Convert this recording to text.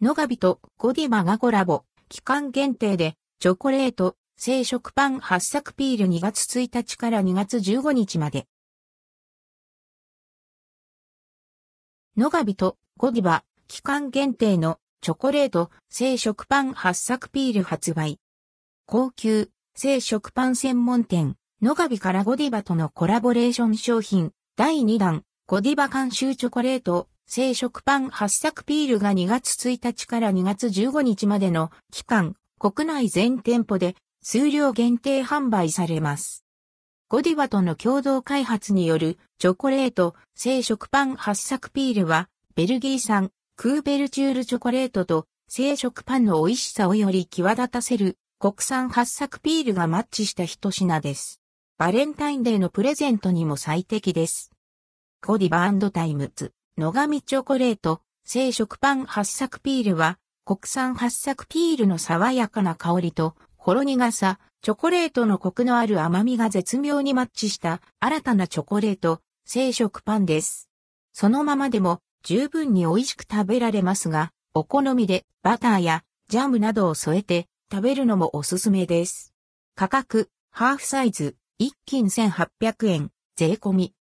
ノガビとゴディバがコラボ、期間限定で、チョコレート、生食パン発作ピール2月1日から2月15日まで。ノガビとゴディバ、期間限定のチョコレート、生食パン発作ピール発売。高級、生食パン専門店、ノガビからゴディバとのコラボレーション商品、第2弾、ゴディバ監修チョコレート、生食パン発作ピールが2月1日から2月15日までの期間、国内全店舗で数量限定販売されます。ゴディバとの共同開発によるチョコレート、生食パン八朔ピールは、ベルギー産クーベルチュールチョコレートと生食パンの美味しさをより際立たせる国産八朔ピールがマッチした一品です。バレンタインデーのプレゼントにも最適です。ゴディバタイムズ。乃が美チョコレート、生食パン八朔ピールは、国産発作ピールの爽やかな香りと、ほろ苦さ、チョコレートのコクのある甘みが絶妙にマッチした新たなチョコレート、生食パンです。そのままでも十分に美味しく食べられますが、お好みでバターやジャムなどを添えて食べるのもおすすめです。価格、ハーフサイズ、一斤1800円、税込み。